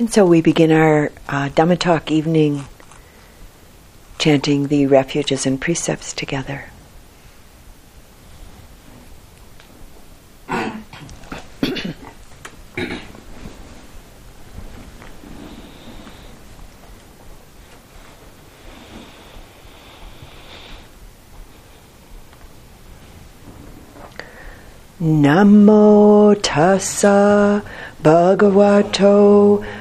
And so we begin our uh, Dhamma Talk evening chanting the refuges and precepts together. Namo tassa bhagavato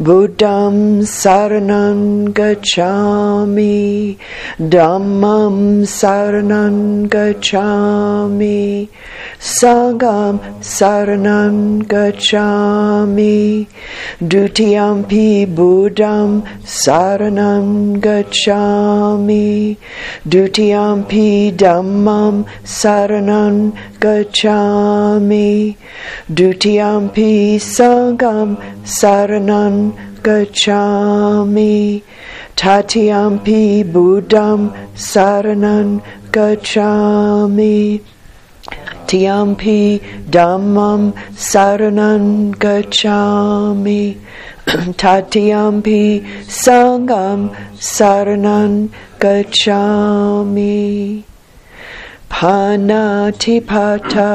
Buddham saranam gacchami Dhammam saranam gacchami Sangham saranam gacchami Dutiyampi Buddham saranam gacchami Dutiyampi Dhammam saranam gacchami Dutiyampi Sangham saranam gacchami Tatiyampi Buddham saranam gacchami Tiampi Dhammam Saranam Gacchami. Tatiampi Sangham Saranam Gacchami. Panatipata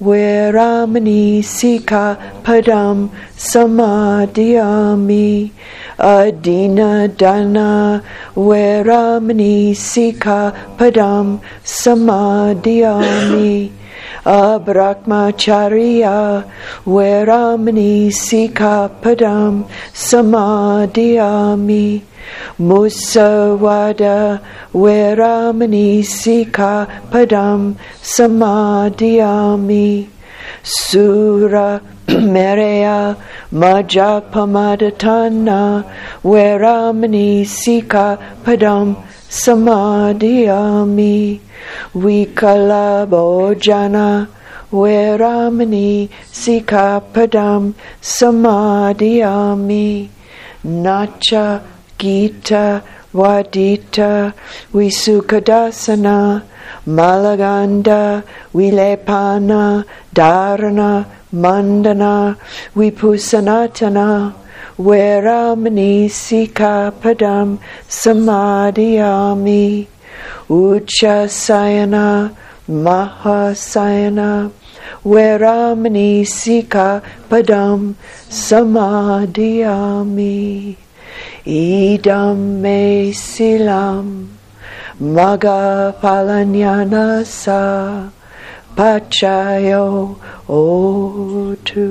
Veramani Sika Padam Samadhyami. Adina Dana Veramani Sika Padam Samadhyami Abrakmacharya Veramani Sika Padam Samadhyami Musawada Veramani Sika Padam Samadhyami Sura Mereya Majapamadhatana Veramani Sika Padam Samadhyami Vikala Bojana Veramani Sikapadam Samadhyami Nacha Gita Vadita Visukadasana Malaganda Vilepana Dharana Mandana Vipusanatana Veramani Sikapadam Samadhyami Uchasayana Mahasayana. Veramani Sika Padam Samadhyami Idam Me Silam Maga Palanyana Sa Pachayo Otu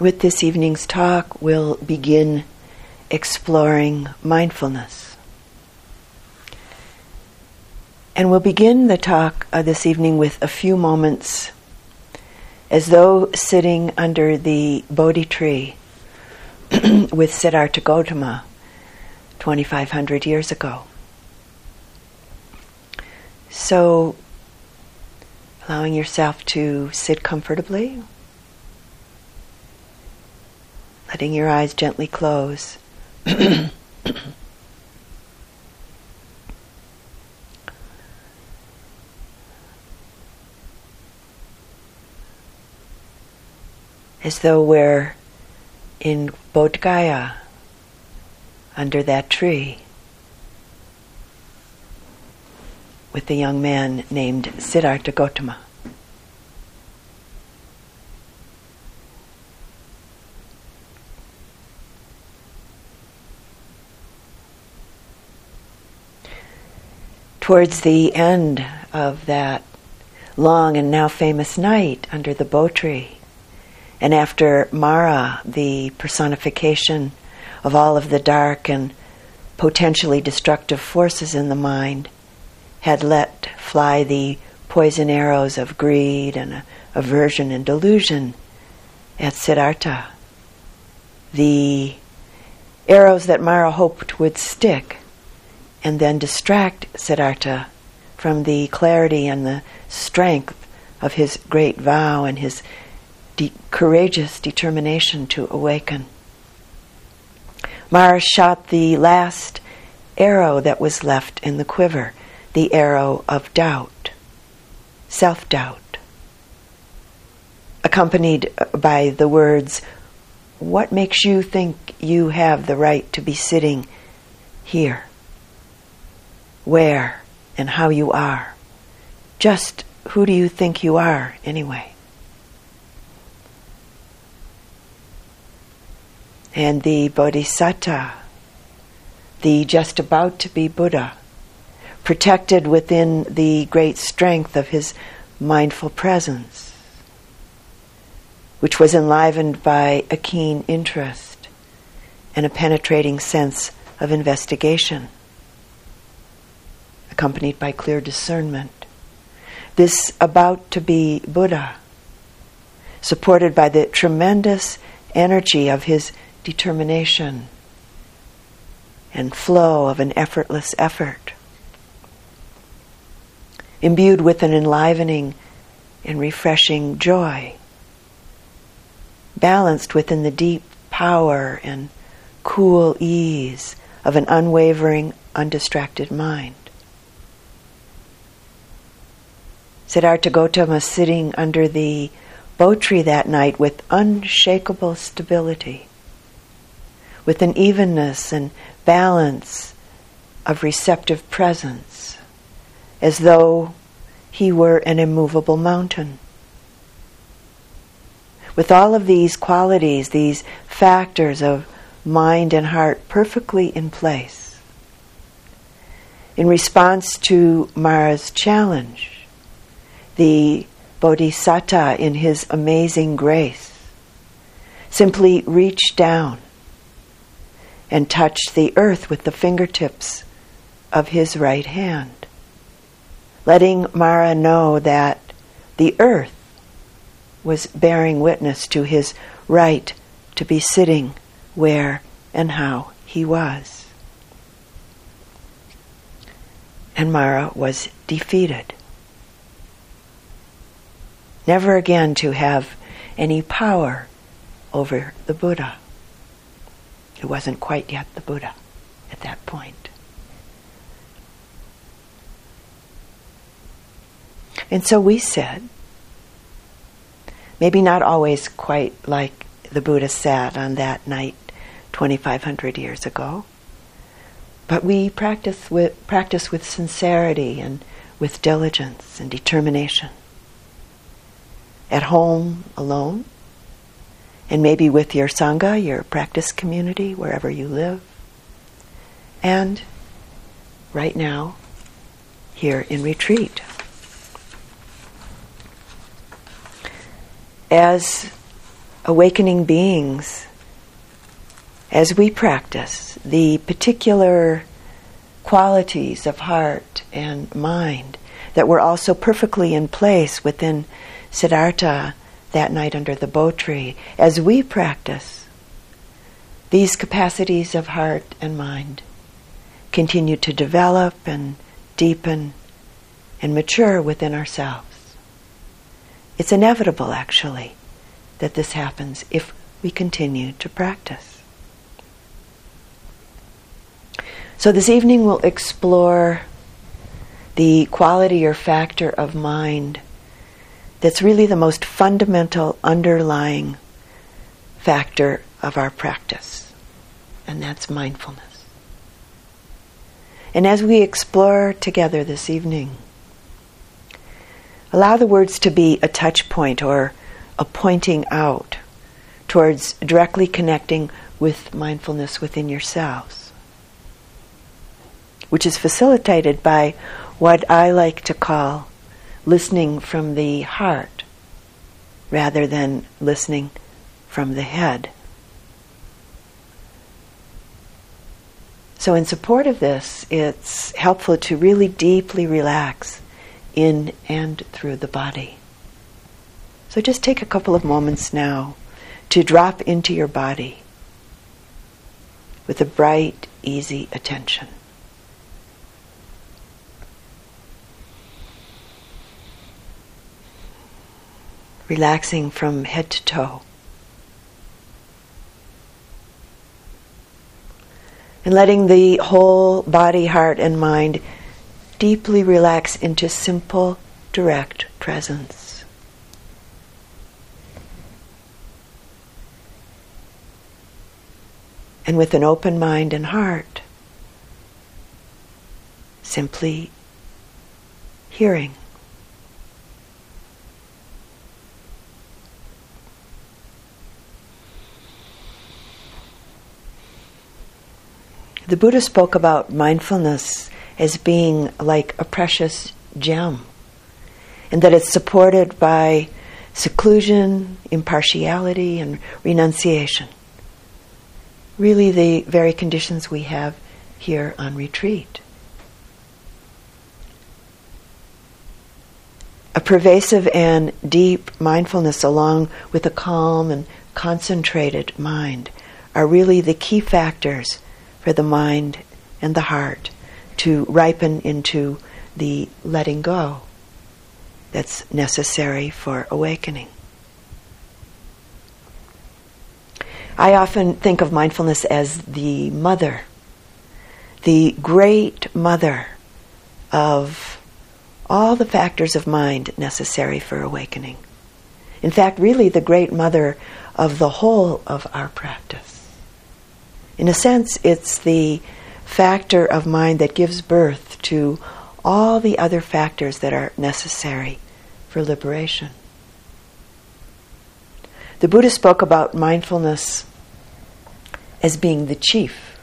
With this evening's talk, we'll begin exploring mindfulness. And we'll begin the talk uh, this evening with a few moments as though sitting under the Bodhi tree with Siddhartha Gautama 2,500 years ago. So, allowing yourself to sit comfortably letting your eyes gently close. As though we're in Bodh Gaya, under that tree. with the young man named Siddhartha Gautama. Towards the end of that long and now famous night under the bo tree, and after Mara, the personification of all of the dark and potentially destructive forces in the mind, had let fly the poison arrows of greed and aversion and delusion at Siddhartha. The arrows that Mara hoped would stick and then distract Siddhartha from the clarity and the strength of his great vow and his de- courageous determination to awaken. Mara shot the last arrow that was left in the quiver, the arrow of doubt, self doubt, accompanied uh, by the words, What makes you think you have the right to be sitting here? Where and how you are? Just who do you think you are, anyway? and the Bodhisatta, the just about to be Buddha, protected within the great strength of his mindful presence, which was enlivened by a keen interest and a penetrating sense of investigation, accompanied by clear discernment. This about to be Buddha, supported by the tremendous energy of his determination and flow of an effortless effort. Imbued with an enlivening and refreshing joy, balanced within the deep power and cool ease of an unwavering, undistracted mind. Siddhartha Gautama sitting under the bo tree that night with unshakable stability with an evenness and balance of receptive presence, as though he were an immovable mountain. With all of these qualities, these factors of mind and heart perfectly in place, in response to Mara's challenge, the Bodhisatta, in his amazing grace, simply reached down and touched the earth with the fingertips of his right hand, letting Mara know that the earth was bearing witness to his right to be sitting where and how he was. And Mara was defeated. Never again to have any power over the Buddha. He wasn't quite yet the Buddha at that point. And so we said, maybe not always quite like the Buddha sat on that night 2,500 years ago, but we practice with, practice with sincerity and with diligence and determination. At home, alone, and maybe with your Sangha, your practice community, wherever you live. And right now, here in retreat. As awakening beings, as we practice the particular qualities of heart and mind that were also perfectly in place within Siddhartha that night under the bo tree, as we practice these capacities of heart and mind, continue to develop and deepen and mature within ourselves. It's inevitable, actually, that this happens if we continue to practice. So, this evening we'll explore the quality or factor of mind that's really the most fundamental underlying factor of our practice, and that's mindfulness. And as we explore together this evening, Allow the words to be a touch point or a pointing out towards directly connecting with mindfulness within yourselves, which is facilitated by what I like to call listening from the heart rather than listening from the head. So, in support of this, it's helpful to really deeply relax in and through the body. So, just take a couple of moments now to drop into your body with a bright, easy attention. Relaxing from head to toe. and letting the whole body, heart, and mind deeply relax into simple, direct presence. And with an open mind and heart, simply hearing. The Buddha spoke about mindfulness as being like a precious gem, and that it's supported by seclusion, impartiality, and renunciation. Really, the very conditions we have here on retreat. A pervasive and deep mindfulness, along with a calm and concentrated mind, are really the key factors for the mind and the heart to ripen into the letting go that's necessary for awakening. I often think of mindfulness as the mother, the great mother of all the factors of mind necessary for awakening. In fact, really the great mother of the whole of our practice. In a sense, it's the factor of mind that gives birth to all the other factors that are necessary for liberation. The Buddha spoke about mindfulness as being the chief.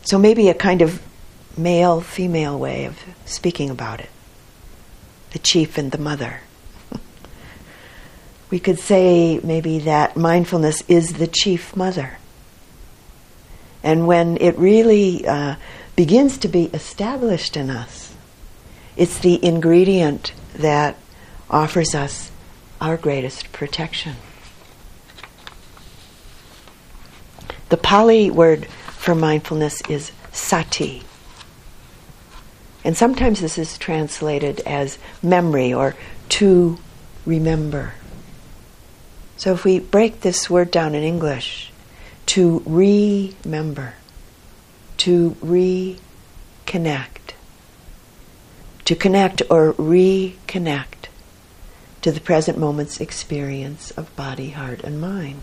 So maybe a kind of male female way of speaking about it the chief and the mother we could say maybe that mindfulness is the chief mother. And when it really uh, begins to be established in us, it's the ingredient that offers us our greatest protection. The Pali word for mindfulness is sati. And sometimes this is translated as memory or to remember. So if we break this word down in English, to remember, to reconnect, to connect or reconnect to the present moment's experience of body, heart, and mind.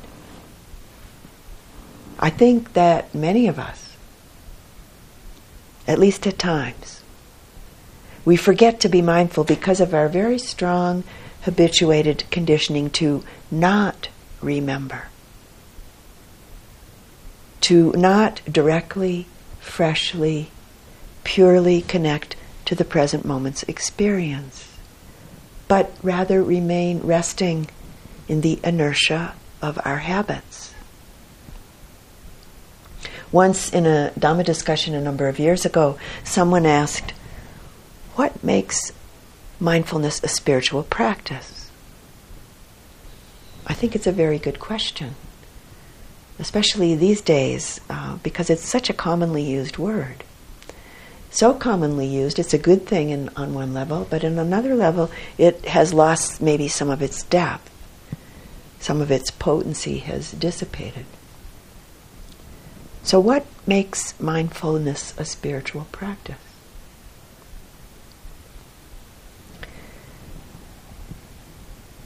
I think that many of us, at least at times, we forget to be mindful because of our very strong habituated conditioning to not remember, to not directly, freshly, purely connect to the present moment's experience, but rather remain resting in the inertia of our habits. Once in a Dhamma discussion a number of years ago, someone asked, What makes mindfulness a spiritual practice? I think it's a very good question, especially these days uh, because it's such a commonly used word. So commonly used, it's a good thing in, on one level, but in another level, it has lost maybe some of its depth. Some of its potency has dissipated. So, what makes mindfulness a spiritual practice?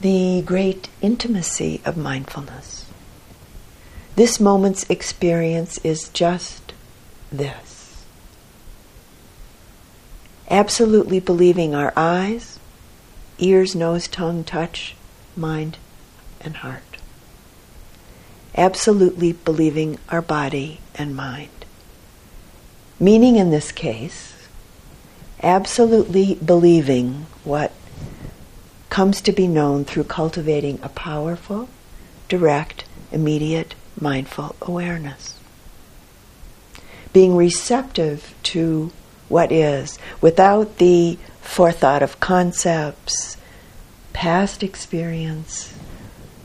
The great intimacy of mindfulness. This moment's experience is just this. absolutely believing our eyes, ears, nose, tongue, touch, mind, and heart. Absolutely believing our body and mind. Meaning in this case, absolutely believing what comes to be known through cultivating a powerful, direct, immediate, mindful awareness. Being receptive to what is without the forethought of concepts, past experience,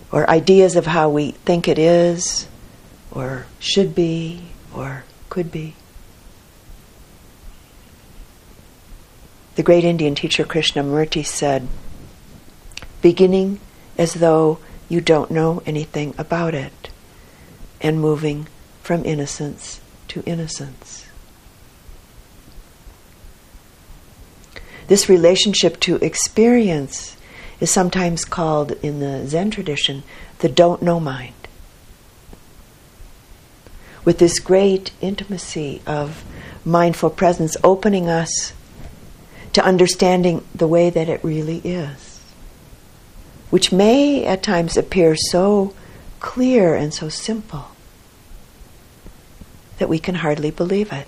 or ideas of how we think it is, or should be, or could be. The great Indian teacher Krishnamurti said, beginning as though you don't know anything about it, and moving from innocence to innocence. This relationship to experience is sometimes called in the Zen tradition the don't know mind. With this great intimacy of mindful presence opening us to understanding the way that it really is, which may at times appear so clear and so simple that we can hardly believe it.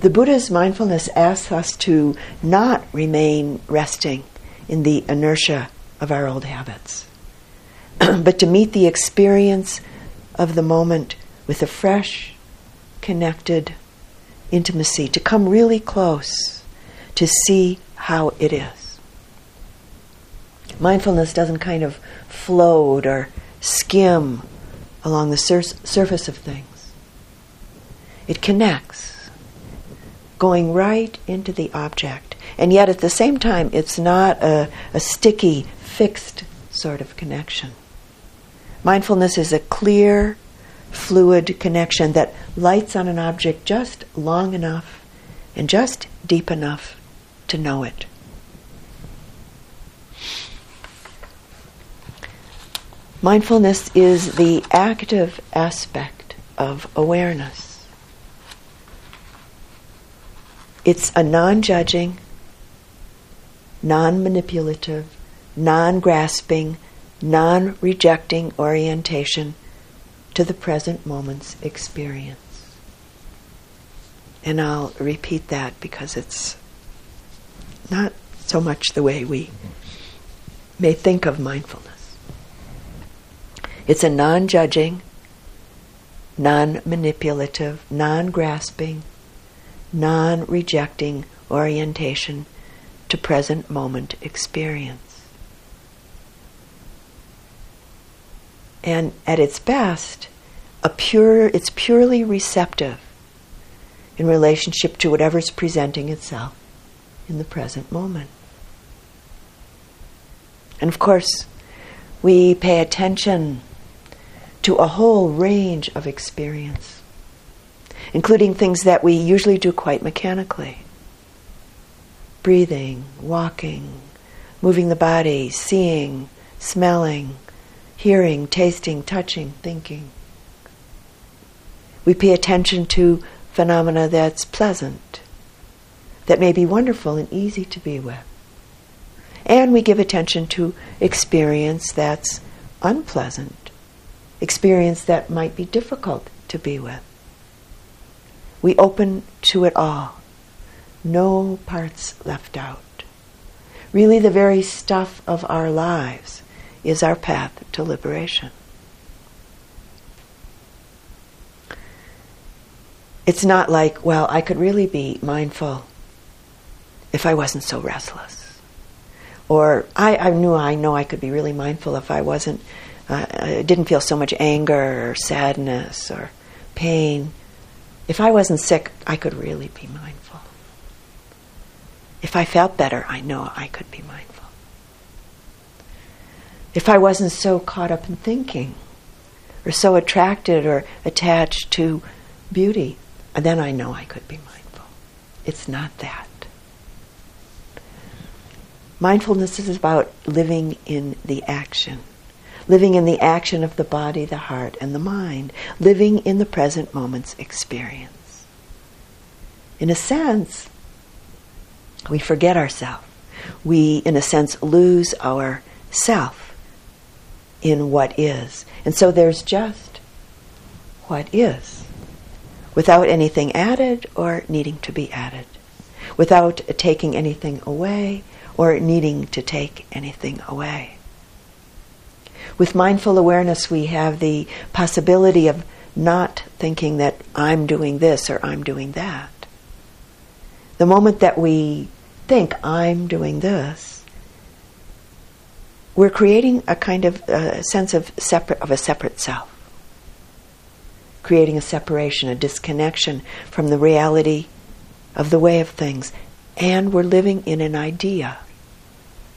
The Buddha's mindfulness asks us to not remain resting in the inertia of our old habits, but to meet the experience of the moment with a fresh, connected intimacy, to come really close, to see how it is. Mindfulness doesn't kind of float or skim along the sur- surface of things, it connects going right into the object. And yet at the same time, it's not a, a sticky, fixed sort of connection. Mindfulness is a clear, fluid connection that lights on an object just long enough and just deep enough to know it. Mindfulness is the active aspect of awareness. It's a non judging, non manipulative, non grasping, non rejecting orientation to the present moment's experience. And I'll repeat that because it's not so much the way we may think of mindfulness. It's a non judging, non manipulative, non grasping, non rejecting orientation to present moment experience. And at its best, a pure, it's purely receptive in relationship to whatever's presenting itself in the present moment. And of course, we pay attention to a whole range of experience including things that we usually do quite mechanically breathing, walking, moving the body, seeing, smelling, hearing, tasting, touching, thinking. We pay attention to phenomena that's pleasant, that may be wonderful and easy to be with. And we give attention to experience that's unpleasant, experience that might be difficult to be with. We open to it all. No parts left out. Really, the very stuff of our lives is our path to liberation. It's not like, well, I could really be mindful if I wasn't so restless. Or I, I knew I know I could be really mindful if I wasn't, uh, I didn't feel so much anger or sadness or pain. If I wasn't sick, I could really be mindful. If I felt better, I know I could be mindful. If I wasn't so caught up in thinking, or so attracted or attached to beauty, then I know I could be mindful. It's not that. Mindfulness is about living in the action living in the action of the body, the heart, and the mind, living in the present moment's experience. in a sense, we forget ourselves. We, in a sense, lose our self in what is. And so there's just what is, without anything added or needing to be added, without taking anything away or needing to take anything away. With mindful awareness, we have the possibility of not thinking that I'm doing this or I'm doing that. The moment that we think I'm doing this, we're creating a kind of uh, sense of separate of a separate self, creating a separation, a disconnection from the reality of the way of things, and we're living in an idea,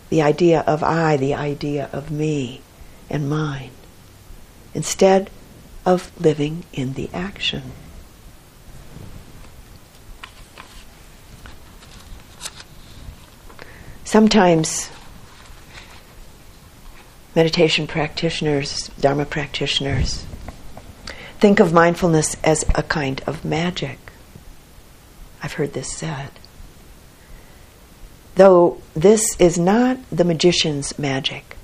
the idea of I, the idea of me and mine, instead of living in the action. Sometimes meditation practitioners, Dharma practitioners, think of mindfulness as a kind of magic. I've heard this said. Though this is not the magician's magic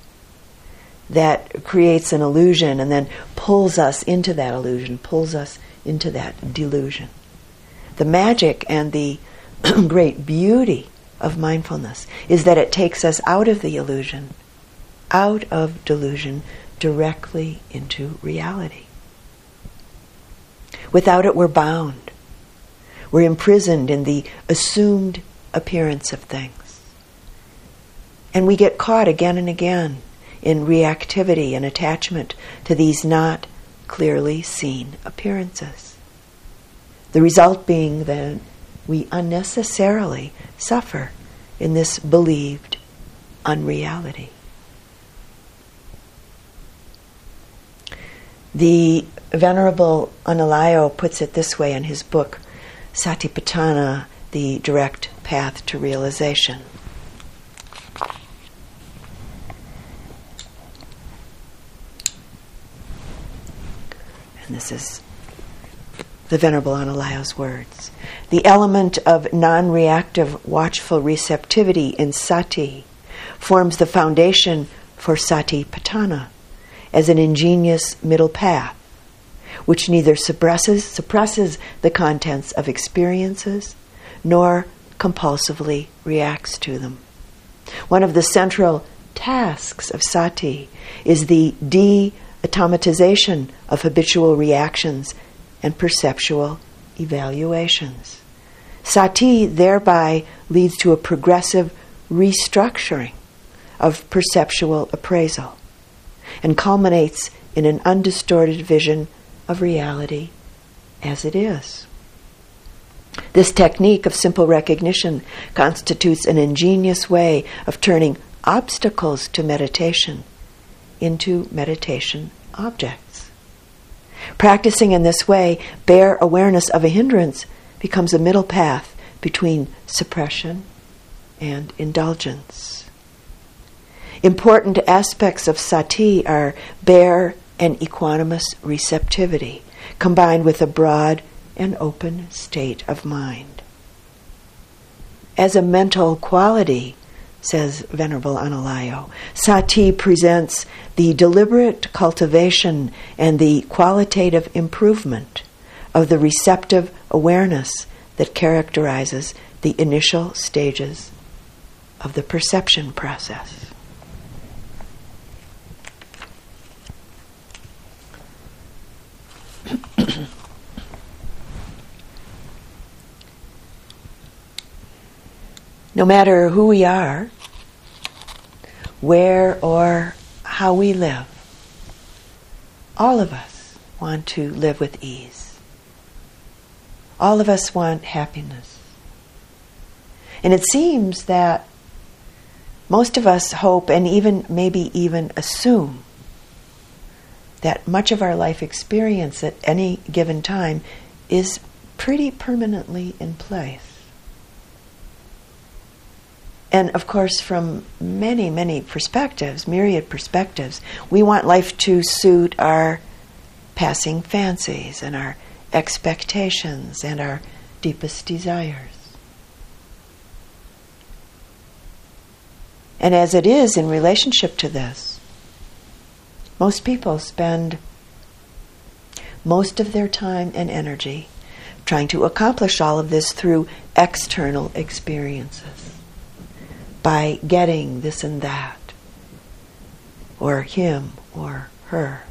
that creates an illusion and then pulls us into that illusion, pulls us into that delusion. The magic and the great beauty of mindfulness is that it takes us out of the illusion, out of delusion, directly into reality. Without it, we're bound. We're imprisoned in the assumed appearance of things. And we get caught again and again in reactivity and attachment to these not clearly seen appearances. The result being that we unnecessarily suffer in this believed unreality. The Venerable Analayo puts it this way in his book, Satipatthana, The Direct Path to Realization. This is the Venerable Analayo's words. The element of non reactive watchful receptivity in sati forms the foundation for satipatthana as an ingenious middle path, which neither suppresses, suppresses the contents of experiences nor compulsively reacts to them. One of the central tasks of sati is the de automatization of habitual reactions and perceptual evaluations. Sati thereby leads to a progressive restructuring of perceptual appraisal and culminates in an undistorted vision of reality as it is. This technique of simple recognition constitutes an ingenious way of turning obstacles to meditation into meditation objects. Practicing in this way, bare awareness of a hindrance becomes a middle path between suppression and indulgence. Important aspects of sati are bare and equanimous receptivity, combined with a broad and open state of mind. As a mental quality, says Venerable Analayo. Sati presents the deliberate cultivation and the qualitative improvement of the receptive awareness that characterizes the initial stages of the perception process. No matter who we are, where or how we live, all of us want to live with ease. All of us want happiness. And it seems that most of us hope and even maybe even assume that much of our life experience at any given time is pretty permanently in place. And of course, from many, many perspectives, myriad perspectives, we want life to suit our passing fancies and our expectations and our deepest desires. And as it is in relationship to this, most people spend most of their time and energy trying to accomplish all of this through external experiences by getting this and that, or him or her,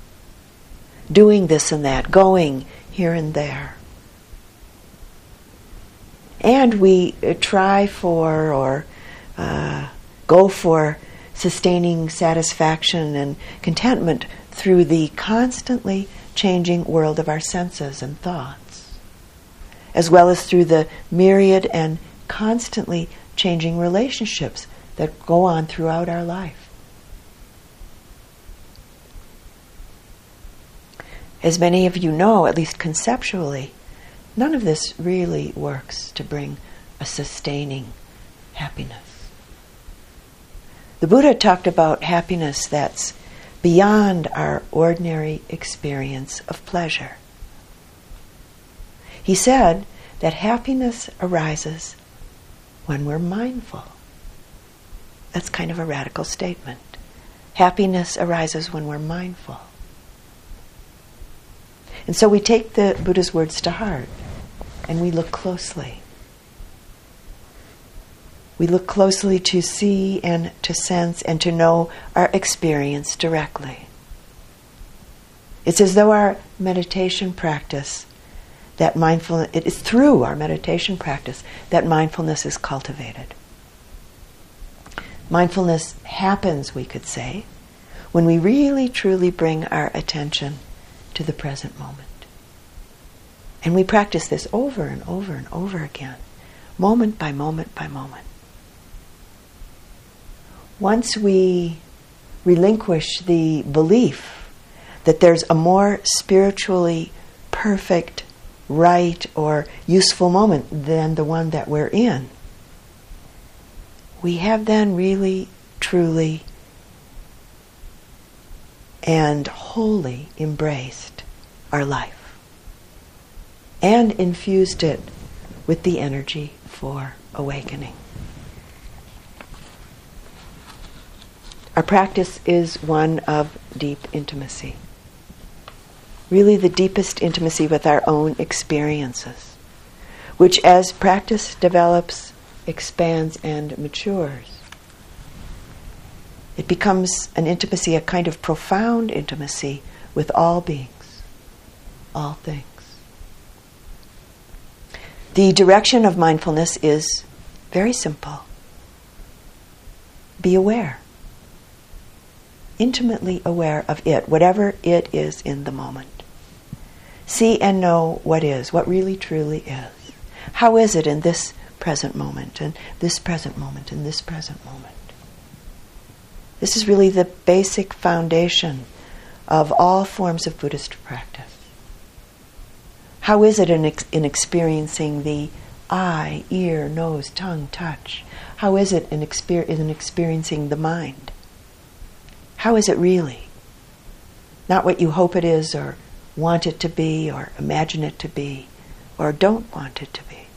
doing this and that, going here and there. And we uh, try for or uh, go for sustaining satisfaction and contentment through the constantly changing world of our senses and thoughts, as well as through the myriad and constantly changing relationships that go on throughout our life. As many of you know, at least conceptually, none of this really works to bring a sustaining happiness. The Buddha talked about happiness that's beyond our ordinary experience of pleasure. He said that happiness arises when we're mindful. That's kind of a radical statement. Happiness arises when we're mindful. And so we take the Buddha's words to heart and we look closely. We look closely to see and to sense and to know our experience directly. It's as though our meditation practice, that mindfulness, it is through our meditation practice that mindfulness is cultivated. Mindfulness happens, we could say, when we really truly bring our attention to the present moment. And we practice this over and over and over again, moment by moment by moment once we relinquish the belief that there's a more spiritually perfect, right, or useful moment than the one that we're in, we have then really, truly, and wholly embraced our life and infused it with the energy for awakening. Our practice is one of deep intimacy. Really, the deepest intimacy with our own experiences, which as practice develops, expands, and matures, it becomes an intimacy, a kind of profound intimacy with all beings, all things. The direction of mindfulness is very simple be aware intimately aware of it, whatever it is in the moment. See and know what is, what really truly is. How is it in this present moment, and this present moment, and this present moment? This is really the basic foundation of all forms of Buddhist practice. How is it in, ex- in experiencing the eye, ear, nose, tongue, touch? How is it in, exper- in experiencing the mind? How is it really? Not what you hope it is, or want it to be, or imagine it to be, or don't want it to be.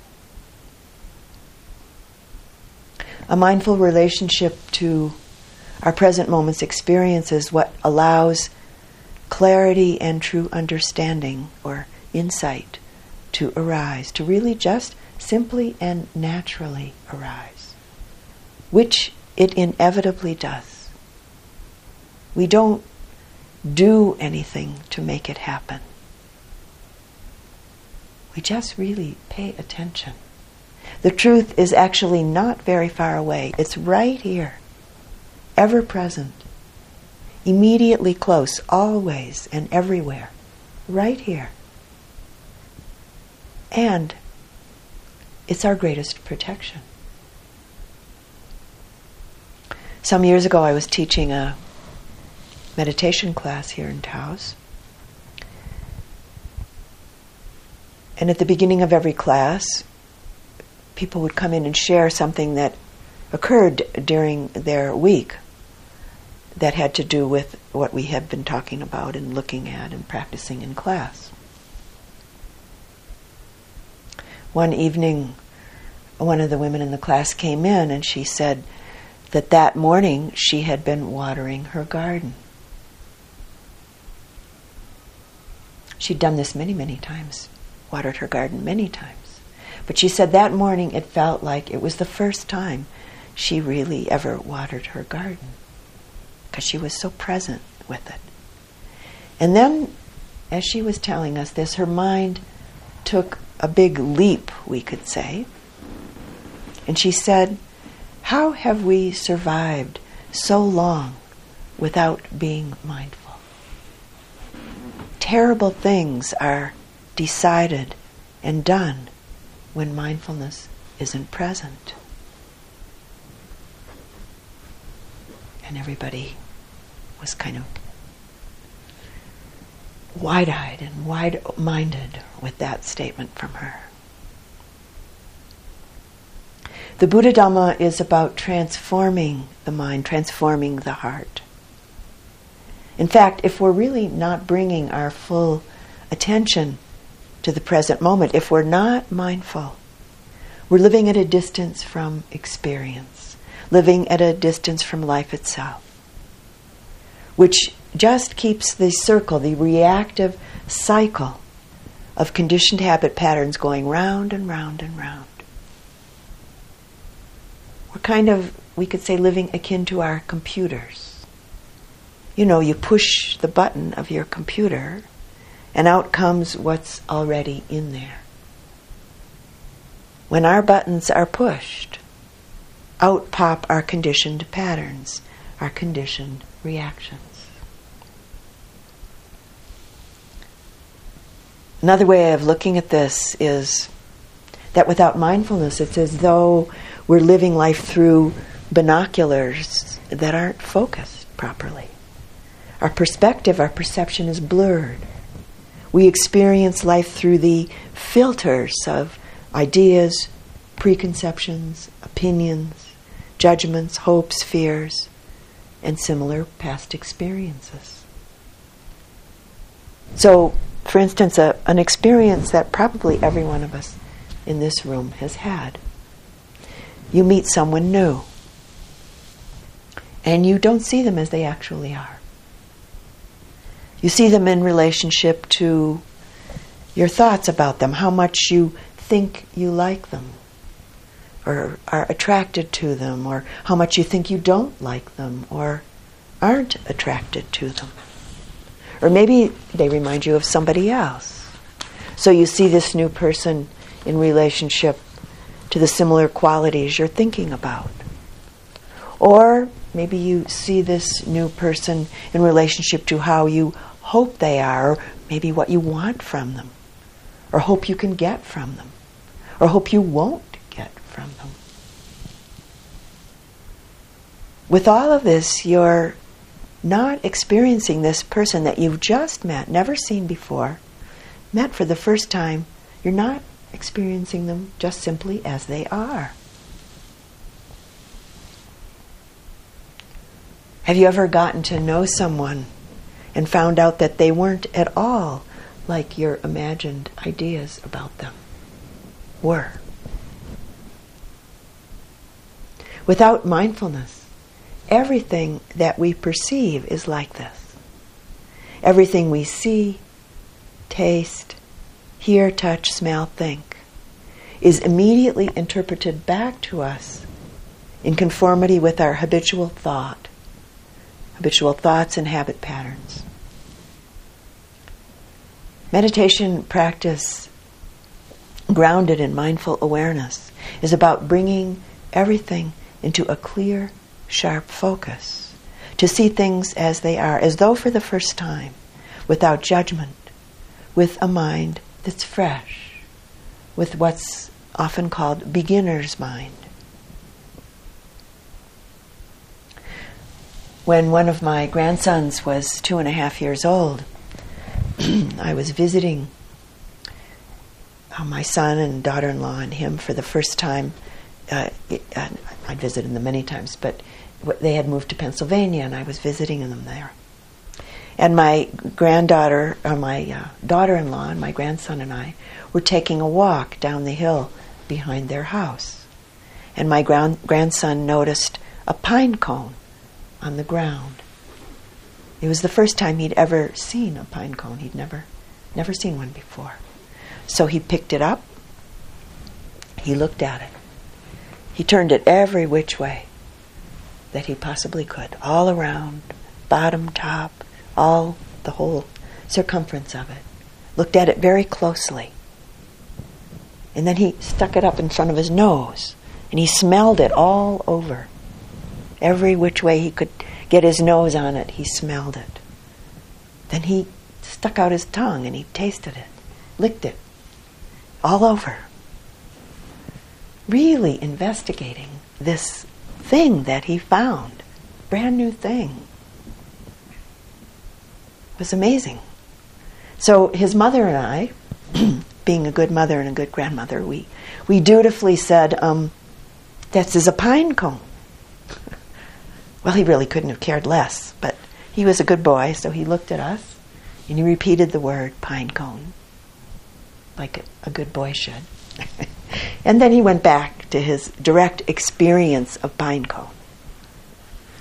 A mindful relationship to our present moment's experience is what allows clarity and true understanding or insight to arise, to really just simply and naturally arise, which it inevitably does. We don't do anything to make it happen. We just really pay attention. The truth is actually not very far away. It's right here, ever present, immediately close, always and everywhere, right here. And it's our greatest protection. Some years ago, I was teaching a meditation class here in Taos. And at the beginning of every class, people would come in and share something that occurred during their week that had to do with what we have been talking about and looking at and practicing in class. one evening, one of the women in the class came in and she said that that morning she had been watering her garden. She'd done this many, many times, watered her garden many times. But she said that morning it felt like it was the first time she really ever watered her garden because she was so present with it. And then, as she was telling us this, her mind took a big leap, we could say. And she said, How have we survived so long without being mindful? Terrible things are decided and done when mindfulness isn't present. And everybody was kind of wide eyed and wide minded with that statement from her. The Buddha Dhamma is about transforming the mind, transforming the heart. In fact, if we're really not bringing our full attention to the present moment, if we're not mindful, we're living at a distance from experience, living at a distance from life itself, which just keeps the circle, the reactive cycle of conditioned habit patterns going round and round and round. We're kind of, we could say, living akin to our computers you know, you push the button of your computer and out comes what's already in there. When our buttons are pushed, out pop our conditioned patterns, our conditioned reactions. Another way of looking at this is that without mindfulness, it's as though we're living life through binoculars that aren't focused properly. Our perspective, our perception is blurred. We experience life through the filters of ideas, preconceptions, opinions, judgments, hopes, fears, and similar past experiences. So, for instance, a, an experience that probably every one of us in this room has had. You meet someone new, and you don't see them as they actually are. You see them in relationship to your thoughts about them, how much you think you like them, or are attracted to them, or how much you think you don't like them, or aren't attracted to them. Or maybe they remind you of somebody else. So you see this new person in relationship to the similar qualities you're thinking about. Or maybe you see this new person in relationship to how you hope they are, or maybe what you want from them, or hope you can get from them, or hope you won't get from them. With all of this, you're not experiencing this person that you've just met, never seen before, met for the first time. You're not experiencing them just simply as they are. Have you ever gotten to know someone and found out that they weren't at all like your imagined ideas about them were. Without mindfulness, everything that we perceive is like this. Everything we see, taste, hear, touch, smell, think is immediately interpreted back to us in conformity with our habitual thought habitual thoughts and habit patterns. Meditation practice, grounded in mindful awareness, is about bringing everything into a clear, sharp focus, to see things as they are, as though for the first time, without judgment, with a mind that's fresh, with what's often called beginner's mind. when one of my grandsons was two and a half years old, I was visiting uh, my son and daughter in law and him for the first time. Uh, it, uh, I'd visited them many times, but they had moved to Pennsylvania and I was visiting them there. And my granddaughter, or my uh, daughter-in-law, and my grandson and I were taking a walk down the hill behind their house. And my grand- grandson noticed a pine cone on the ground. It was the first time he'd ever seen a pine cone. He'd never, never seen one before. So he picked it up. He looked at it. He turned it every which way that he possibly could, all around, bottom, top, all the whole circumference of it. Looked at it very closely. And then he stuck it up in front of his nose and he smelled it all over. Every which way he could get his nose on it, he smelled it. Then he stuck out his tongue and he tasted it, licked it all over. Really investigating this thing that he found, brand new thing. It was amazing. So his mother and I, being a good mother and a good grandmother, we, we dutifully said, um, This is a pine cone. Well, he really couldn't have cared less, but he was a good boy, so he looked at us and he repeated the word pine cone, like a, good boy should. and then he went back to his direct experience of pine cone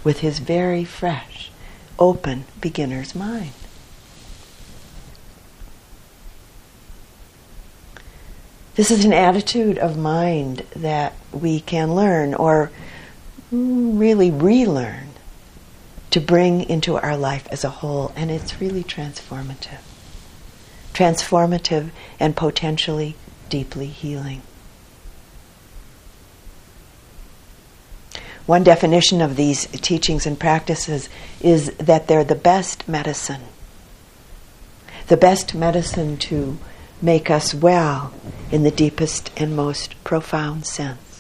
with his very fresh, open beginner's mind. This is an attitude of mind that we can learn or really relearn to bring into our life as a whole, and it's really transformative. Transformative and potentially deeply healing. One definition of these teachings and practices is that they're the best medicine. The best medicine to make us well in the deepest and most profound sense.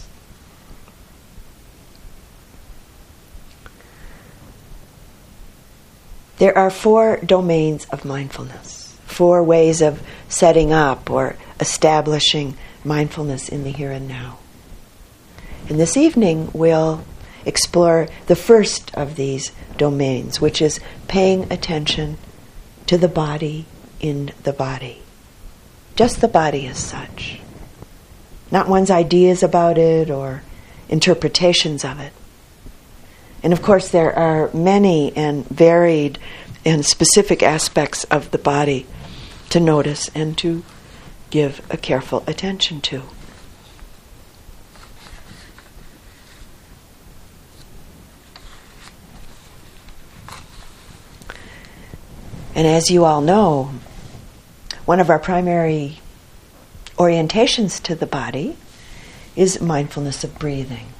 There are four domains of mindfulness, four ways of setting up or establishing mindfulness in the here and now. And this evening we'll explore the first of these domains, which is paying attention to the body in the body just the body as such, not one's ideas about it or interpretations of it. And of course, there are many and varied and specific aspects of the body to notice and to give a careful attention to. And as you all know, one of our primary orientations to the body is mindfulness of breathing.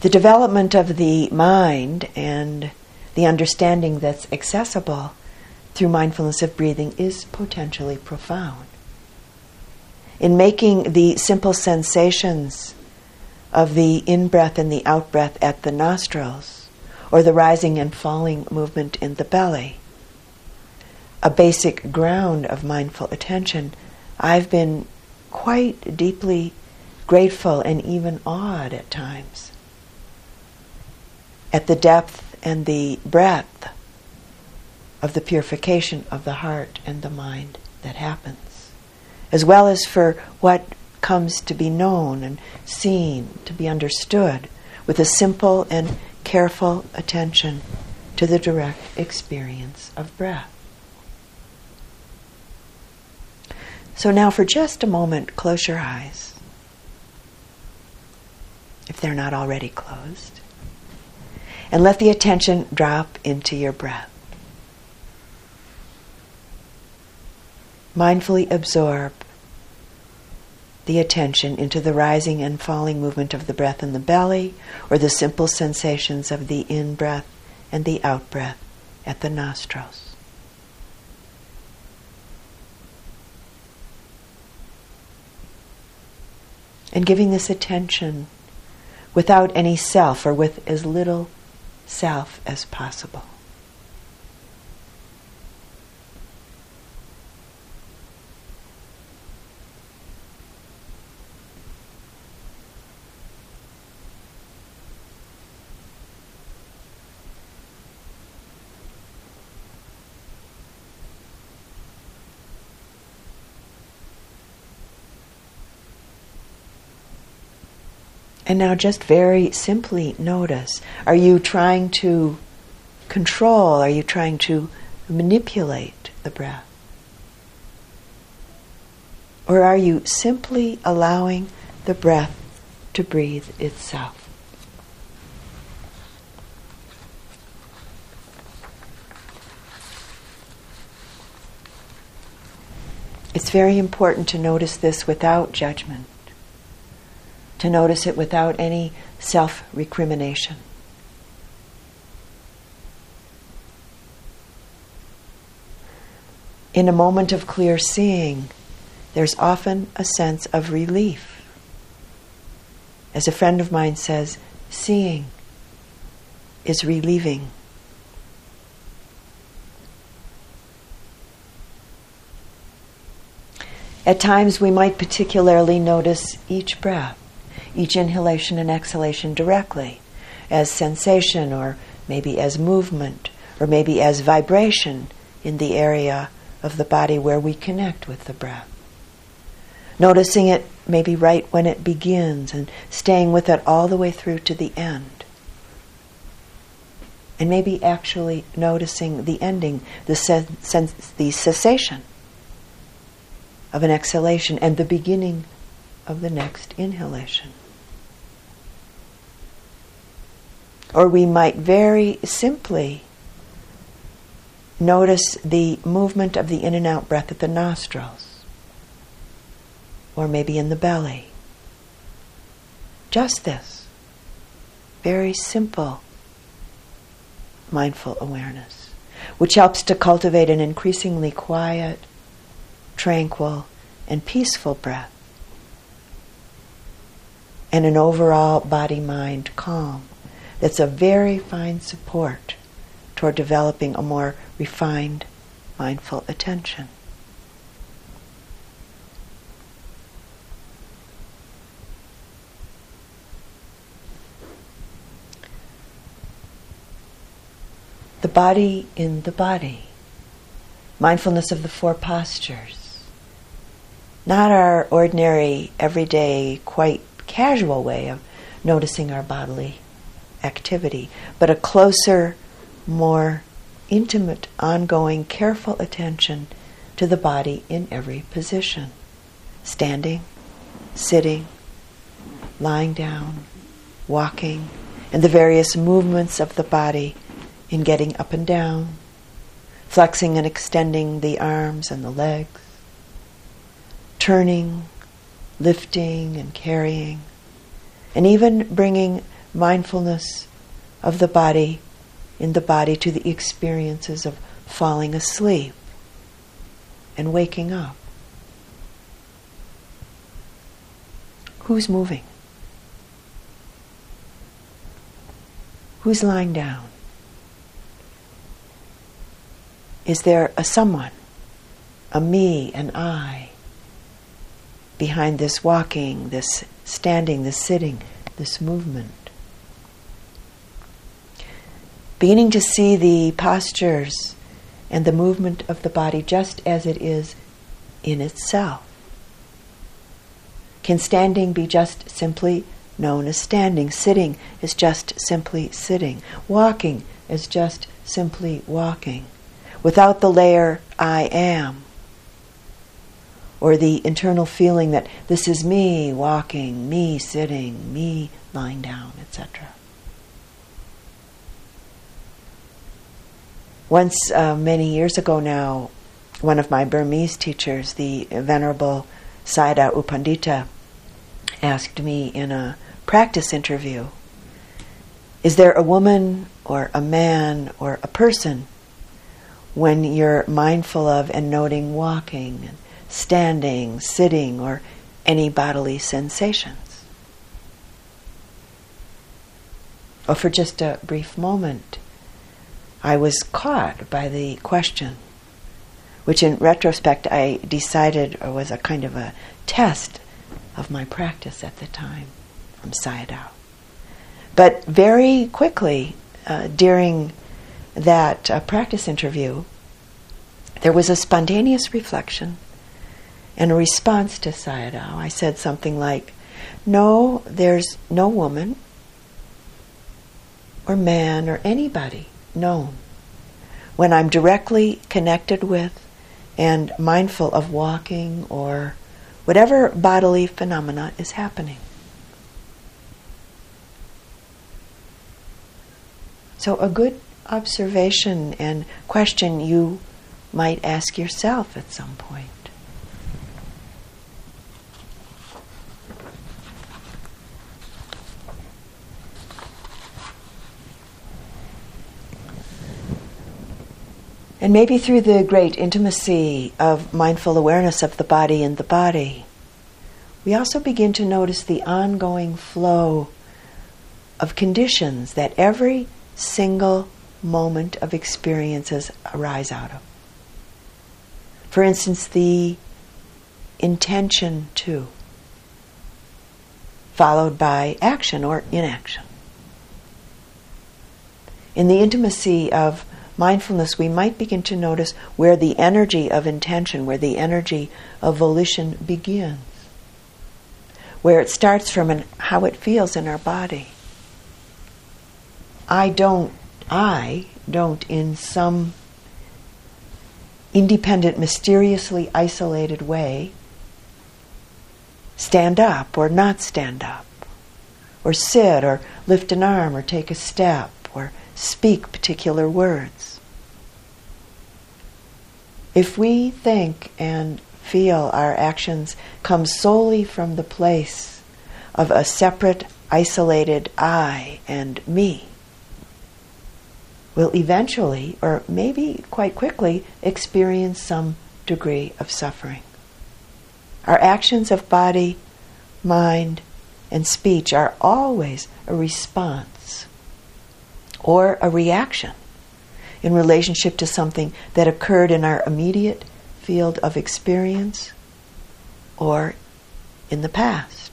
The development of the mind and the understanding that's accessible through mindfulness of breathing is potentially profound. In making the simple sensations of the in breath and the out breath at the nostrils, or the rising and falling movement in the belly, a basic ground of mindful attention, I've been quite deeply grateful and even awed at times at the depth and the breadth of the purification of the heart and the mind that happens, as well as for what comes to be known and seen, to be understood, with a simple and careful attention to the direct experience of breath. So now, for just a moment, close your eyes, if they're not already closed, and let the attention drop into your breath. Mindfully absorb the attention into the rising and falling movement of the breath in the belly, or the simple sensations of the in breath and the out breath at the nostrils. and giving this attention without any self or with as little self as possible. And now just very simply notice are you trying to control? Are you trying to manipulate the breath? Or are you simply allowing the breath to breathe itself? It's very important to notice this without judgment, to notice it without any self recrimination. In a moment of clear seeing, there's often a sense of relief. As a friend of mine says, seeing is relieving. At times, we might particularly notice each breath, each inhalation and exhalation directly, as sensation, or maybe as movement, or maybe as vibration in the area of the body where we connect with the breath. Noticing it maybe right when it begins and staying with it all the way through to the end. And maybe actually noticing the ending, the, sen- sen- the cessation of an exhalation and the beginning of the next inhalation. Or we might very simply notice the movement of the in and out breath at the nostrils, or maybe in the belly. Just this. Very simple mindful awareness, which helps to cultivate an increasingly quiet, tranquil, and peaceful breath, and an overall body mind calm that's a very fine support toward developing a more refined mindful attention. The body in the body. Mindfulness of the four postures not our ordinary, everyday, quite casual way of noticing our bodily activity, but a closer, more intimate, ongoing, careful attention to the body in every position. Standing, sitting, lying down, walking, and the various movements of the body in getting up and down, flexing and extending the arms and the legs turning, lifting, and carrying, and even bringing mindfulness of the body in the body to the experiences of falling asleep and waking up. Who's moving? Who's lying down? Is there a someone, a me, an I? behind this walking, this standing, this sitting, this movement. Beginning to see the postures and the movement of the body just as it is in itself. Can standing be just simply known as standing? Sitting is just simply sitting. Walking is just simply walking. Without the layer I am or the internal feeling that this is me walking, me sitting, me lying down, etc. Once, uh, many years ago now, one of my Burmese teachers, the Venerable Sayadaw U Pandita, asked me in a practice interview Is there a woman or a man or a person when you're mindful of and noting walking standing, sitting, or any bodily sensations. Or for just a brief moment, I was caught by the question, which in retrospect I decided was a kind of a test of my practice at the time from Sayadaw. But very quickly, uh, during that uh, practice interview, there was a spontaneous reflection in response to Sayadaw, I said something like, No, there's no woman or man or anybody known when I'm directly connected with and mindful of walking or whatever bodily phenomena is happening. So, a good observation and question you might ask yourself at some point. And maybe through the great intimacy of mindful awareness of the body and the body, we also begin to notice the ongoing flow of conditions that every single moment of experiences arise out of. For instance, the intention to, followed by action or inaction. In the intimacy of mindfulness, we might begin to notice where the energy of intention, where the energy of volition begins, where it starts from and how it feels in our body. I don't, I don't, in some independent, mysteriously isolated way, stand up or not stand up, or sit or lift an arm or take a step or speak particular words. If we think and feel our actions come solely from the place of a separate, isolated I and me, we'll eventually, or maybe quite quickly, experience some degree of suffering. Our actions of body, mind, and speech are always a response or a reaction in relationship to something that occurred in our immediate field of experience or in the past.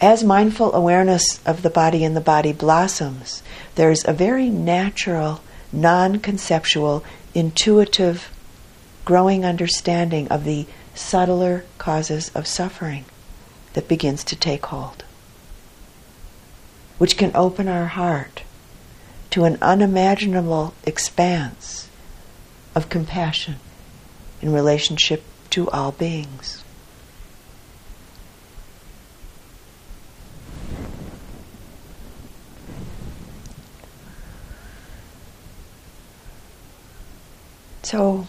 as mindful awareness of the body and the body blossoms, there's a very natural, non conceptual, intuitive, growing understanding of the subtler causes of suffering that begins to take hold, which can open our heart to an unimaginable expanse of compassion in relationship to all beings. So,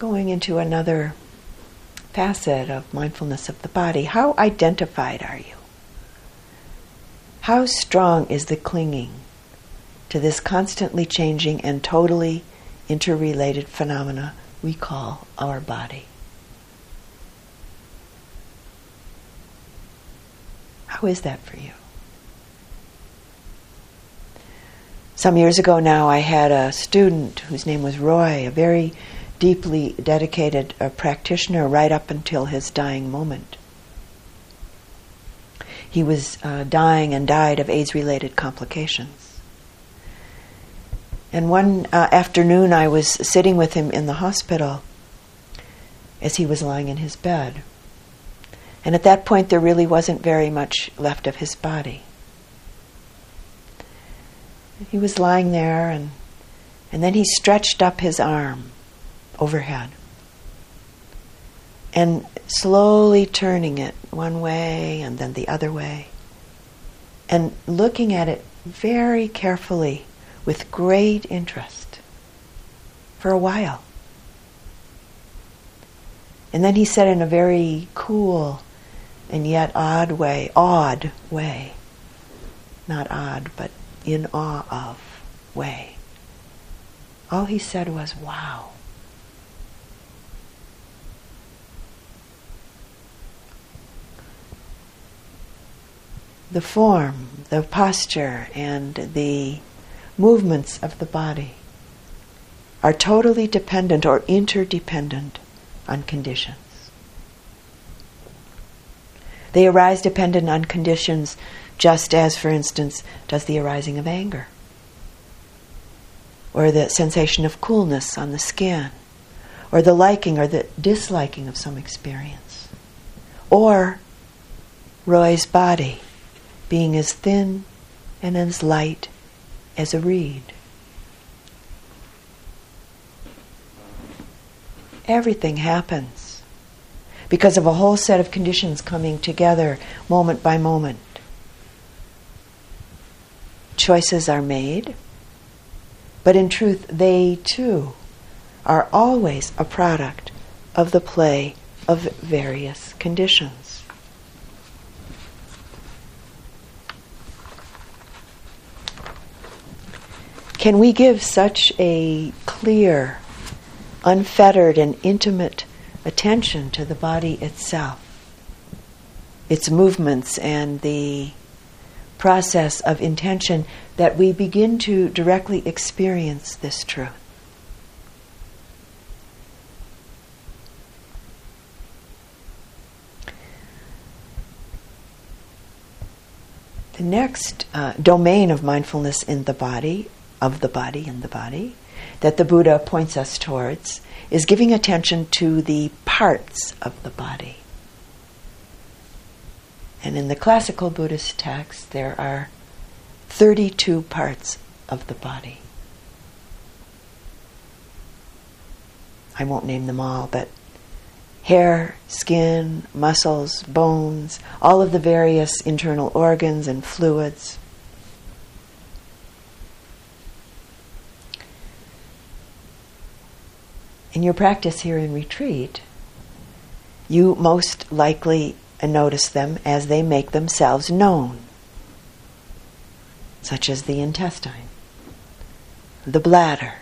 going into another facet of mindfulness of the body, how identified are you? How strong is the clinging to this constantly changing and totally interrelated phenomena we call our body? How is that for you? Some years ago now, I had a student whose name was Roy, a very deeply dedicated uh, practitioner right up until his dying moment. He was uh, dying and died of AIDS related complications. And one uh, afternoon, I was sitting with him in the hospital as he was lying in his bed. And at that point, there really wasn't very much left of his body he was lying there and and then he stretched up his arm overhead and slowly turning it one way and then the other way and looking at it very carefully with great interest for a while. And then he said in a very cool and yet odd way, odd way, not odd, but in awe of way. All he said was, wow. The form, the posture, and the movements of the body are totally dependent or interdependent on conditions. They arise dependent on conditions just as, for instance, does the arising of anger, or the sensation of coolness on the skin, or the liking or the disliking of some experience. Or Roy's body being as thin and as light as a reed. Everything happens because of a whole set of conditions coming together moment by moment. Choices are made, but in truth, they too are always a product of the play of various conditions. Can we give such a clear, unfettered, and intimate attention to the body itself, its movements, and the process of intention that we begin to directly experience this truth? The next uh, domain of mindfulness in the body of the body in the body that the Buddha points us towards is giving attention to the parts of the body. And in the classical Buddhist texts, there are 32 parts of the body. I won't name them all, but hair, skin, muscles, bones, all of the various internal organs and fluids. In your practice here in retreat, you most likely notice them as they make themselves known, such as the intestine, the bladder,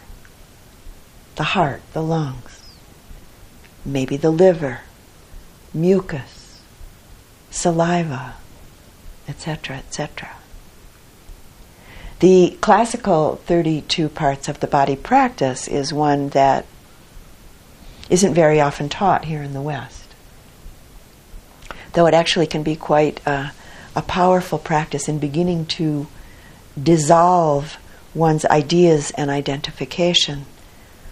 the heart, the lungs, maybe the liver, mucus, saliva, etc., etc. The classical 32 parts of the body practice is one that isn't very often taught here in the West. Though it actually can be quite a, a powerful practice in beginning to dissolve one's ideas and identification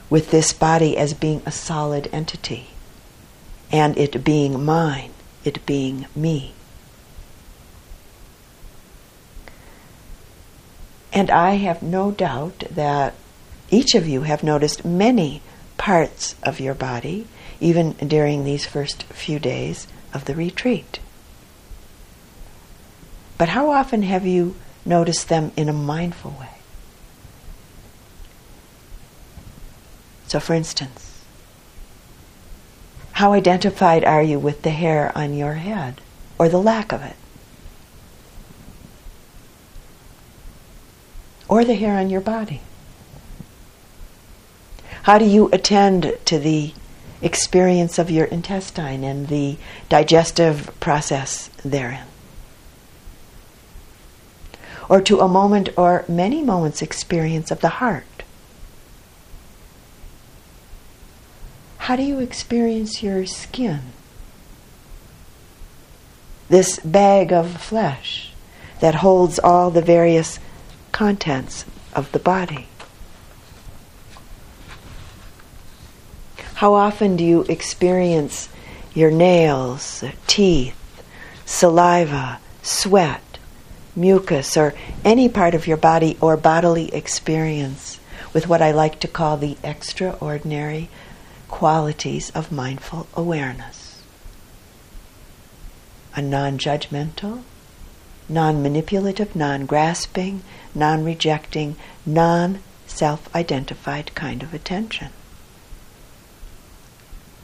with this body as being a solid entity and it being mine, it being me. And I have no doubt that each of you have noticed many parts of your body, even during these first few days of the retreat. But how often have you noticed them in a mindful way? So, for instance, how identified are you with the hair on your head or the lack of it? Or the hair on your body? How do you attend to the experience of your intestine and the digestive process therein? Or to a moment or many moments experience of the heart? How do you experience your skin? This bag of flesh that holds all the various contents of the body. How often do you experience your nails, teeth, saliva, sweat, mucus, or any part of your body or bodily experience with what I like to call the extraordinary qualities of mindful awareness? A non judgmental, non manipulative, non grasping, non rejecting, non self identified kind of attention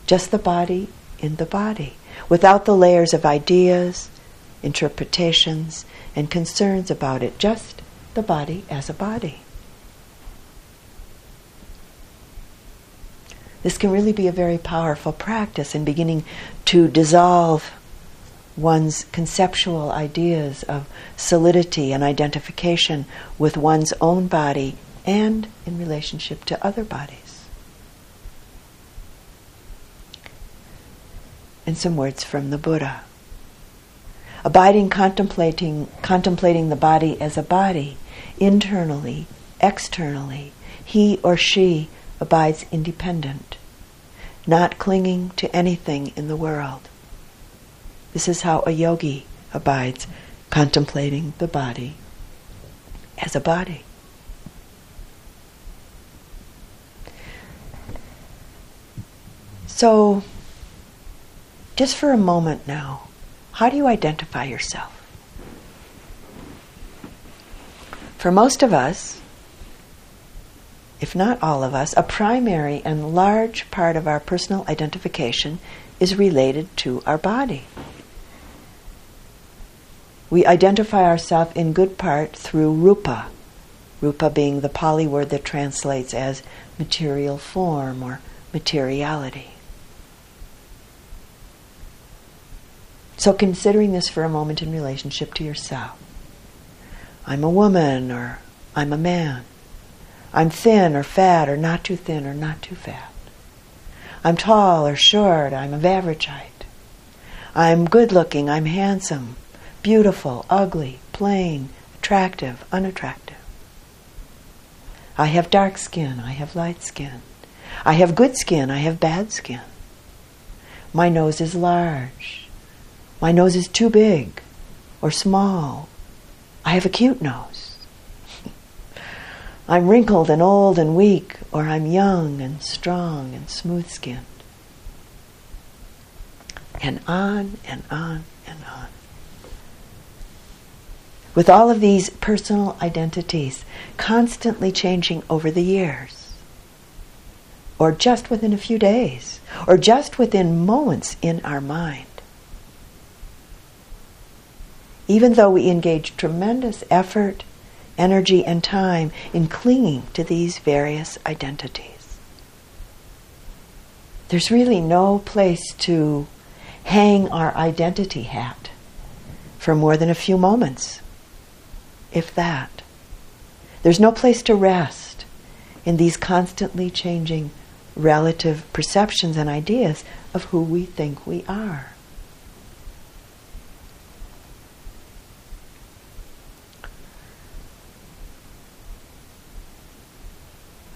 just the body in the body, without the layers of ideas, interpretations, and concerns about it, just the body as a body. This can really be a very powerful practice in beginning to dissolve one's conceptual ideas of solidity and identification with one's own body and in relationship to other bodies. And some words from the Buddha. Abiding contemplating, contemplating the body as a body, internally, externally, he or she abides independent. not clinging to anything in the world. This is how a yogi abides, contemplating the body as a body. So, just for a moment now, how do you identify yourself? For most of us, if not all of us, a primary and large part of our personal identification is related to our body. We identify ourselves in good part through rupa, rupa being the Pali word that translates as material form or materiality. So, considering this for a moment in relationship to yourself I'm a woman or I'm a man. I'm thin or fat or not too thin or not too fat. I'm tall or short, I'm of average height. I'm good looking, I'm handsome, beautiful, ugly, plain, attractive, unattractive. I have dark skin, I have light skin. I have good skin, I have bad skin. My nose is large. My nose is too big or small. I have a cute nose. I'm wrinkled and old and weak, or I'm young and strong and smooth skinned. And on and on and on. With all of these personal identities constantly changing over the years, or just within a few days, or just within moments in our mind even though we engage tremendous effort, energy, and time in clinging to these various identities. There's really no place to hang our identity hat for more than a few moments, if that. There's no place to rest in these constantly changing relative perceptions and ideas of who we think we are.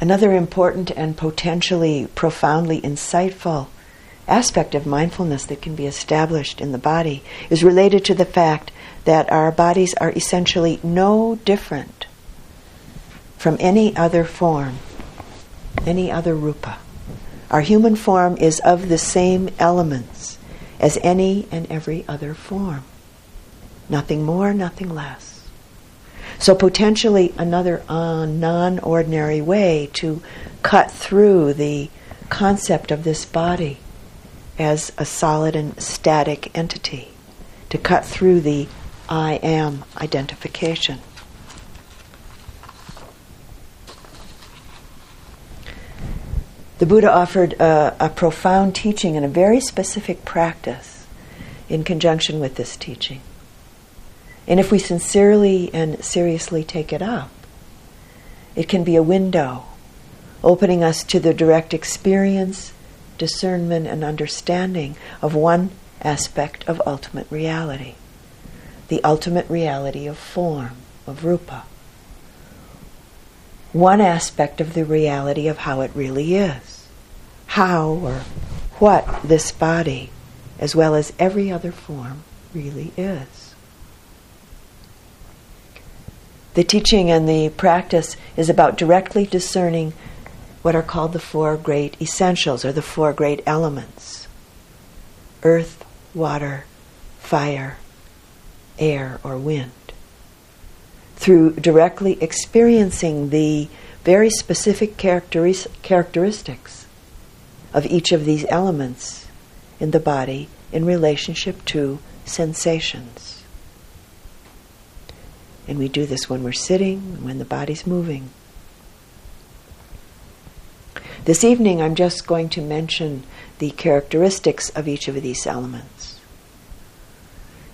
Another important and potentially profoundly insightful aspect of mindfulness that can be established in the body is related to the fact that our bodies are essentially no different from any other form, any other rupa. Our human form is of the same elements as any and every other form. Nothing more, nothing less. So, potentially, another uh, non ordinary way to cut through the concept of this body as a solid and static entity, to cut through the I am identification. The Buddha offered a, a, profound teaching and a very specific practice in conjunction with this teaching. And if we sincerely and seriously take it up, it can be a window opening us to the direct experience, discernment, and understanding of one aspect of ultimate reality the ultimate reality of form, of rupa. One aspect of the reality of how it really is, how or what this body, as well as every other form, really is. The teaching and the practice is about directly discerning what are called the four great essentials or the four great elements earth, water, fire, air, or wind. Through directly experiencing the very specific characteris- characteristics of each of these elements in the body in relationship to sensations. And we do this when we're sitting, and when the body's moving. This evening, I'm just going to mention the characteristics of each of these elements.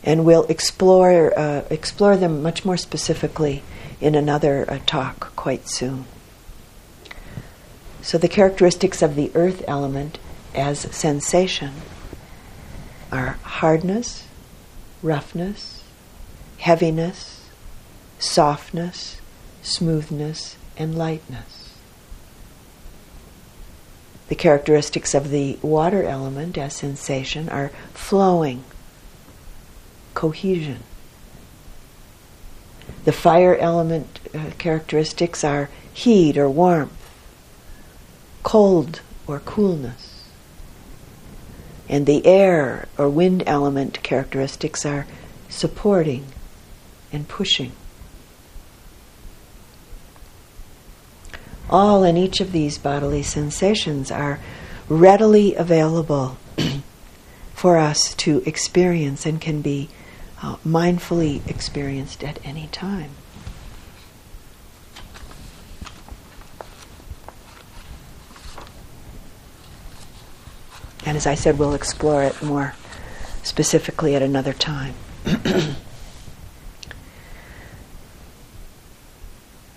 And we'll explore, uh, explore them much more specifically in another uh, talk quite soon. So, the characteristics of the earth element as sensation are hardness, roughness, heaviness, softness, smoothness, and lightness. The characteristics of the water element as sensation are flowing, cohesion. The fire element uh, characteristics are heat or warmth, cold or coolness. And the air or wind element characteristics are supporting and pushing. All and each of these bodily sensations are readily available for us to experience and can be uh, mindfully experienced at any time. And as I said, we'll explore it more specifically at another time.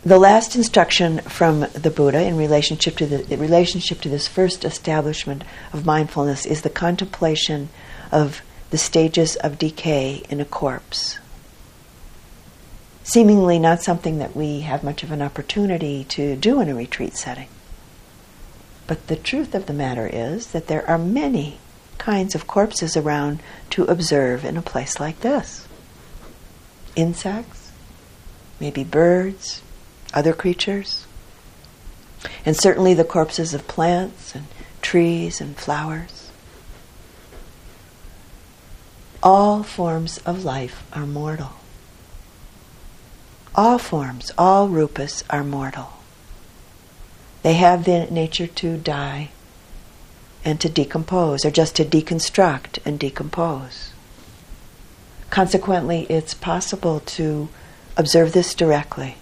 the last instruction from the Buddha in relationship to the relationship to this first establishment of mindfulness is the contemplation of the stages of decay in a corpse. Seemingly not something that we have much of an opportunity to do in a retreat setting. But the truth of the matter is that there are many kinds of corpses around to observe in a place like this insects, maybe birds, other creatures, and certainly the corpses of plants and trees and flowers. All forms of life are mortal. All forms, all rupas are mortal. They have the nature to die and to decompose, or just to deconstruct and decompose. Consequently, it's possible to observe this directly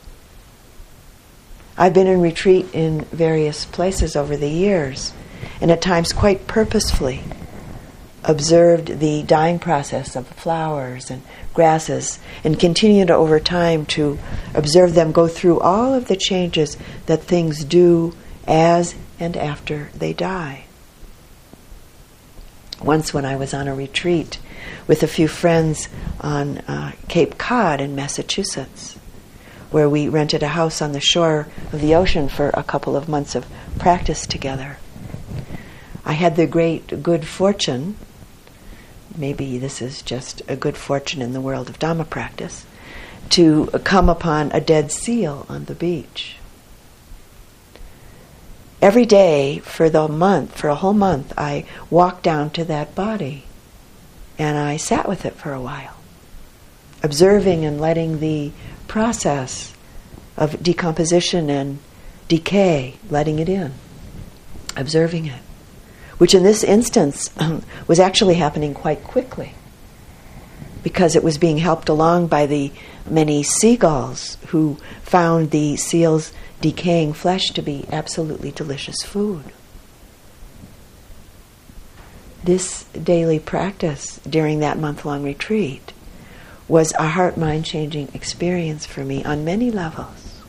I've been in retreat in various places over the years, and at times quite purposefully observed the dying process of flowers and grasses and continued over time to observe them go through all of the changes that things do as and after they die. Once, when I was on a retreat with a few friends on uh, Cape Cod in Massachusetts, where we rented a house on the shore of the ocean for a couple of months of practice together. I had the great good fortune, maybe this is just a good fortune in the world of Dhamma practice, to come upon a dead seal on the beach. Every day for the month, for a whole month, I walked down to that body and I sat with it for a while, observing and letting the process of decomposition and decay, letting it in, observing it, which in this instance um, was actually happening quite quickly because it was being helped along by the many seagulls who found the seal's decaying flesh to be absolutely delicious food. This daily practice during that month long retreat was a heart mind changing experience for me on many levels.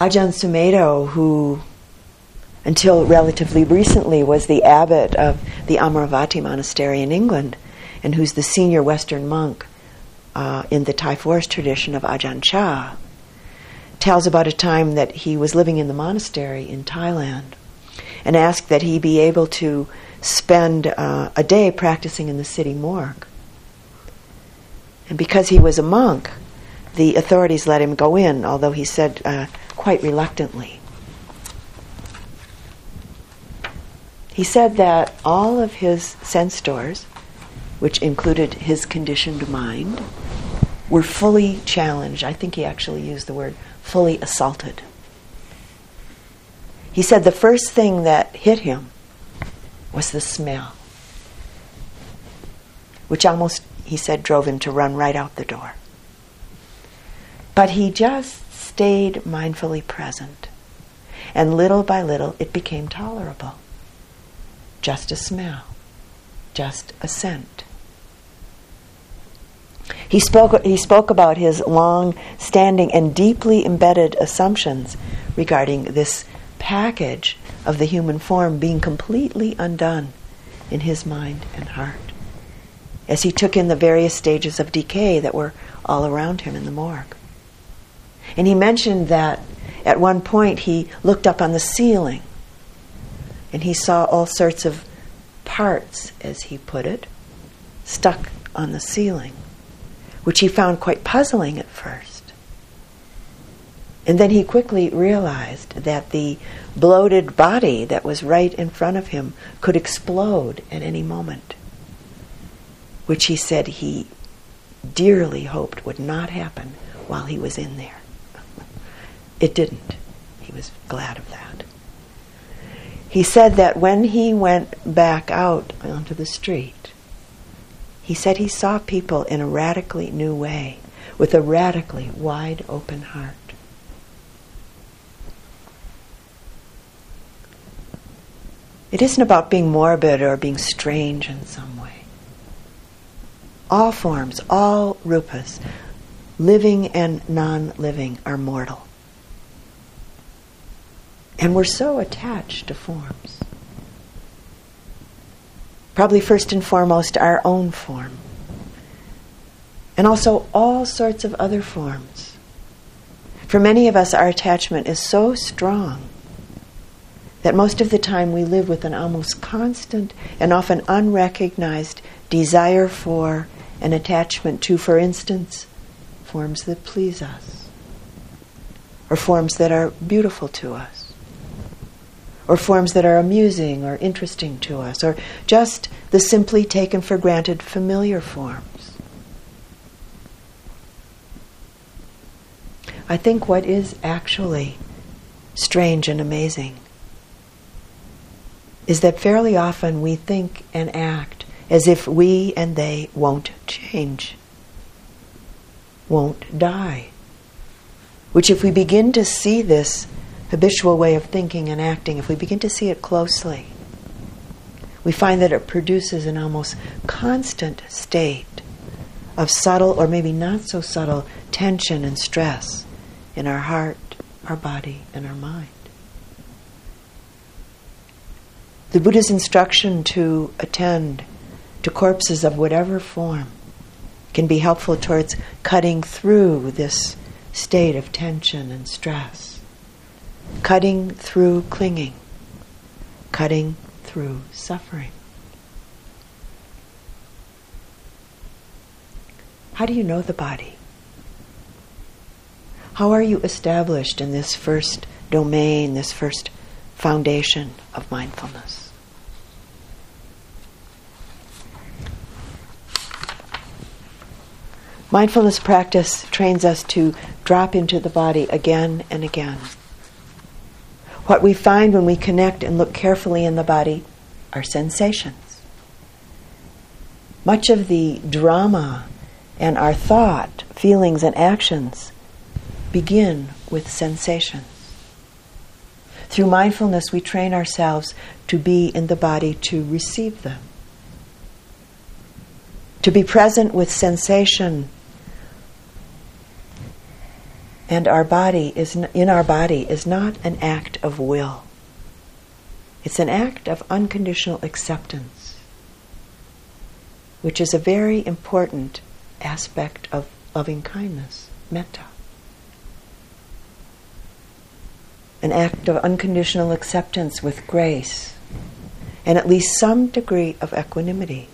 Ajahn Sumedho, who until relatively recently was the abbot of the Amaravati monastery in England, and who's the senior Western monk uh, in the Thai forest tradition of Ajahn Chah, tells about a time that he was living in the monastery in Thailand and asked that he be able to spend uh, a day practicing in the city morgue. And because he was a monk, the authorities let him go in, although he said uh, quite reluctantly. He said that all of his sense doors, which included his conditioned mind, were fully challenged. I think he actually used the word fully assaulted. He said the first thing that hit him was the smell, which almost, he said, drove him to run right out the door. But he just stayed mindfully present. And little by little, it became tolerable. Just a smell, just a scent. He spoke, he spoke about his long standing and deeply embedded assumptions regarding this package of the human form being completely undone in his mind and heart as he took in the various stages of decay that were all around him in the morgue. And he mentioned that at one point he looked up on the ceiling and he saw all sorts of parts, as he put it, stuck on the ceiling, which he found quite puzzling at first. And then he quickly realized that the bloated body that was right in front of him could explode at any moment, which he said he dearly hoped would not happen while he was in there. It didn't. He was glad of that. He said that when he went back out onto the street, he said he saw people in a radically new way, with a radically wide open heart. It isn't about being morbid or being strange in some way. All forms, all rupas, living and non living, are mortal. And we're so attached to forms. Probably first and foremost, our own form. And also all sorts of other forms. For many of us, our attachment is so strong that most of the time we live with an almost constant and often unrecognized desire for and attachment to, for instance, forms that please us, or forms that are beautiful to us, or forms that are amusing or interesting to us, or just the simply taken for granted familiar forms. I think what is actually strange and amazing is that fairly often we think and act as if we and they won't change, won't die. Which, if we begin to see this habitual way of thinking and acting, if we begin to see it closely, we find that it produces an almost constant state of subtle or maybe not so subtle tension and stress in our heart, our body, and our mind. The Buddha's instruction to attend to corpses of whatever form can be helpful towards cutting through this state of tension and stress, cutting through clinging, cutting through suffering. How do you know the body? How are you established in this first domain, this first foundation of mindfulness? Mindfulness practice trains us to drop into the body again and again. What we find when we connect and look carefully in the body are sensations. Much of the drama and our thought, feelings, and actions begin with sensations. Through mindfulness, we train ourselves to be in the body to receive them. To be present with sensation and our body is in our body is not an act of will. It's an act of unconditional acceptance, which is a very important aspect of loving kindness, metta. An act of unconditional acceptance with grace and at least some degree of equanimity.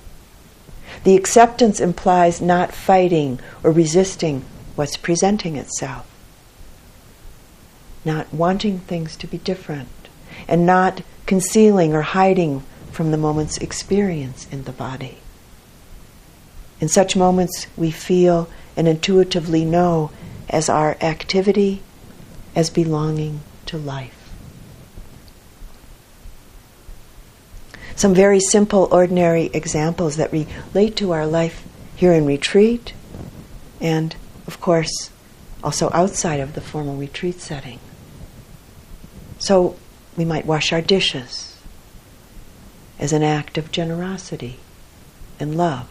The acceptance implies not fighting or resisting what's presenting itself not wanting things to be different, and not concealing or hiding from the moment's experience in the body. In such moments, we feel and intuitively know as our activity as belonging to life. Some very simple, ordinary examples that relate to our life here in retreat, and of course, also outside of the formal retreat setting. So we might wash our dishes as an act of generosity and love.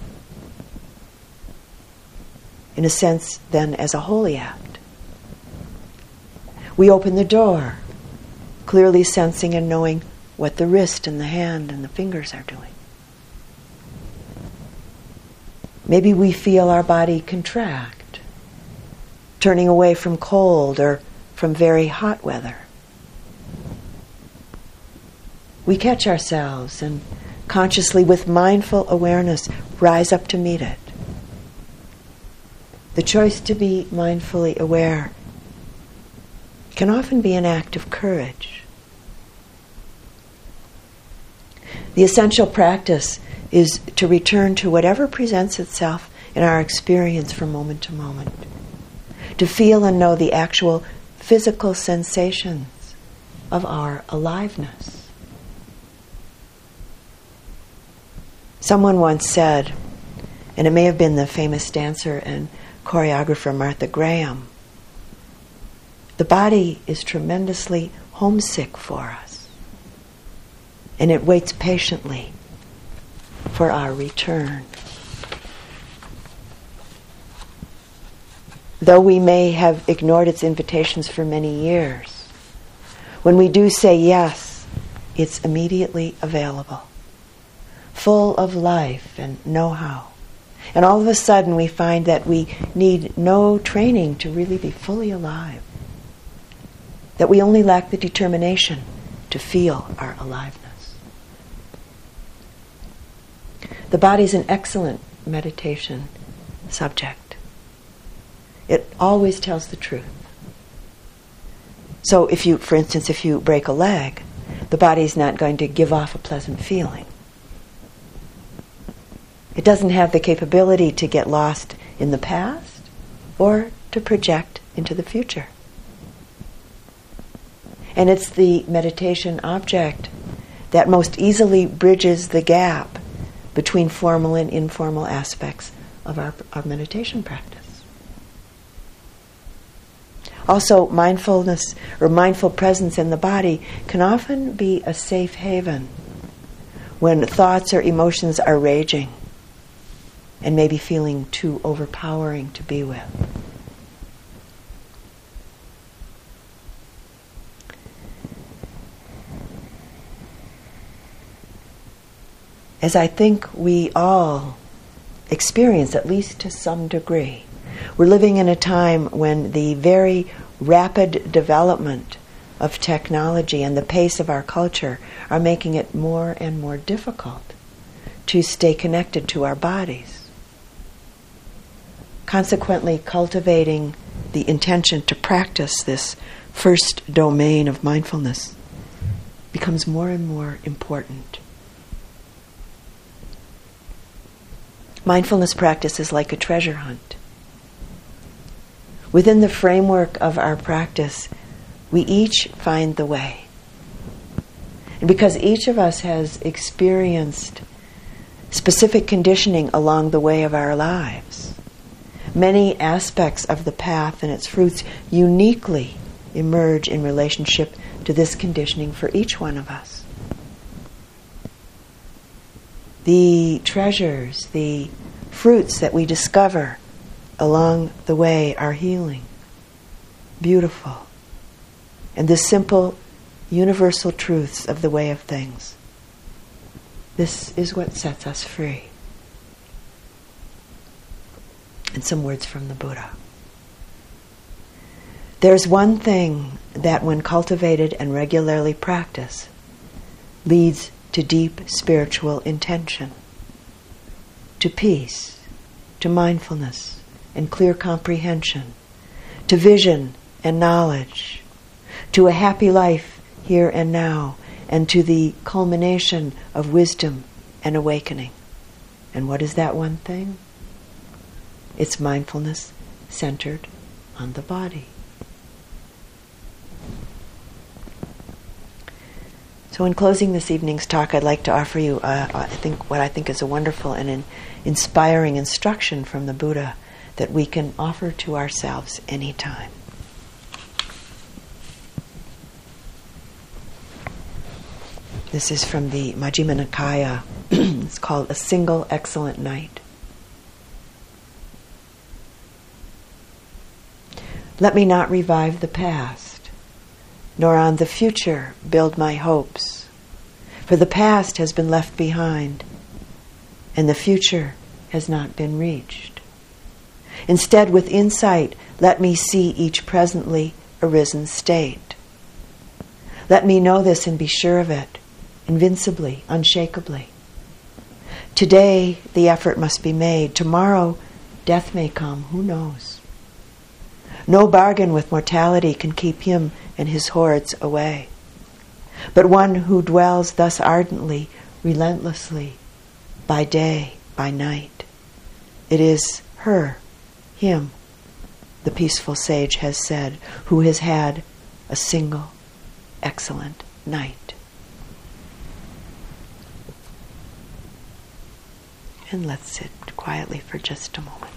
In a sense, then, as a holy act. We open the door, clearly sensing and knowing what the wrist and the hand and the fingers are doing. Maybe we feel our body contract, turning away from cold or from very hot weather. We catch ourselves and consciously, with mindful awareness, rise up to meet it. The choice to be mindfully aware can often be an act of courage. The essential practice is to return to whatever presents itself in our experience from moment to moment, to feel and know the actual physical sensations of our aliveness. Someone once said, and it may have been the famous dancer and choreographer Martha Graham, the body is tremendously homesick for us, and it waits patiently for our return. though we may have ignored its invitations for many years, when we do say yes, it's immediately available, full of life and know how. And all of a sudden, we find that we need no training to really be fully alive, that we only lack the determination to feel our aliveness. The body is an excellent meditation subject. It always tells the truth. So if you, for instance, if you break a leg, the body's not going to give off a pleasant feeling. It doesn't have the capability to get lost in the past or to project into the future. And it's the meditation object that most easily bridges the gap between formal and informal aspects of our, our meditation practice. Also, mindfulness or mindful presence in the body can often be a safe haven when thoughts or emotions are raging and maybe feeling too overpowering to be with. As I think we all experience, at least to some degree, we're living in a time when the very rapid development of technology and the pace of our culture are making it more and more difficult to stay connected to our bodies. Consequently, cultivating the intention to practice this first domain of mindfulness becomes more and more important. Mindfulness practice is like a treasure hunt within the framework of our practice, we each find the way. And because each of us has experienced specific conditioning along the way of our lives, many aspects of the path and its fruits uniquely emerge in relationship to this conditioning for each one of us. The treasures, the fruits that we discover along the way are healing, beautiful, and the simple, universal truths of the way of things. This is what sets us free. And some words from the Buddha. There's one thing that, when cultivated and regularly practiced, leads to deep spiritual intention, to peace, to mindfulness, and clear comprehension, to vision and knowledge, to a happy life here and now, and to the culmination of wisdom and awakening. And what is that one thing? It's mindfulness centered on the body. So, in closing this evening's talk, I'd like to offer you, uh, I think, what I think is a wonderful and an inspiring instruction from the Buddha that we can offer to ourselves anytime. This is from the Majjhima Nikaya. it's called A Single Excellent Night. Let me not revive the past, nor on the future build my hopes. For the past has been left behind, and the future has not been reached. Instead, with insight, let me see each presently arisen state. Let me know this and be sure of it, invincibly, unshakably. Today, the effort must be made. Tomorrow, death may come. Who knows? No bargain with mortality can keep him and his hordes away. But one who dwells thus ardently, relentlessly, by day, by night, it is her, him, the peaceful sage has said, who has had a single excellent night. And let's sit quietly for just a moment.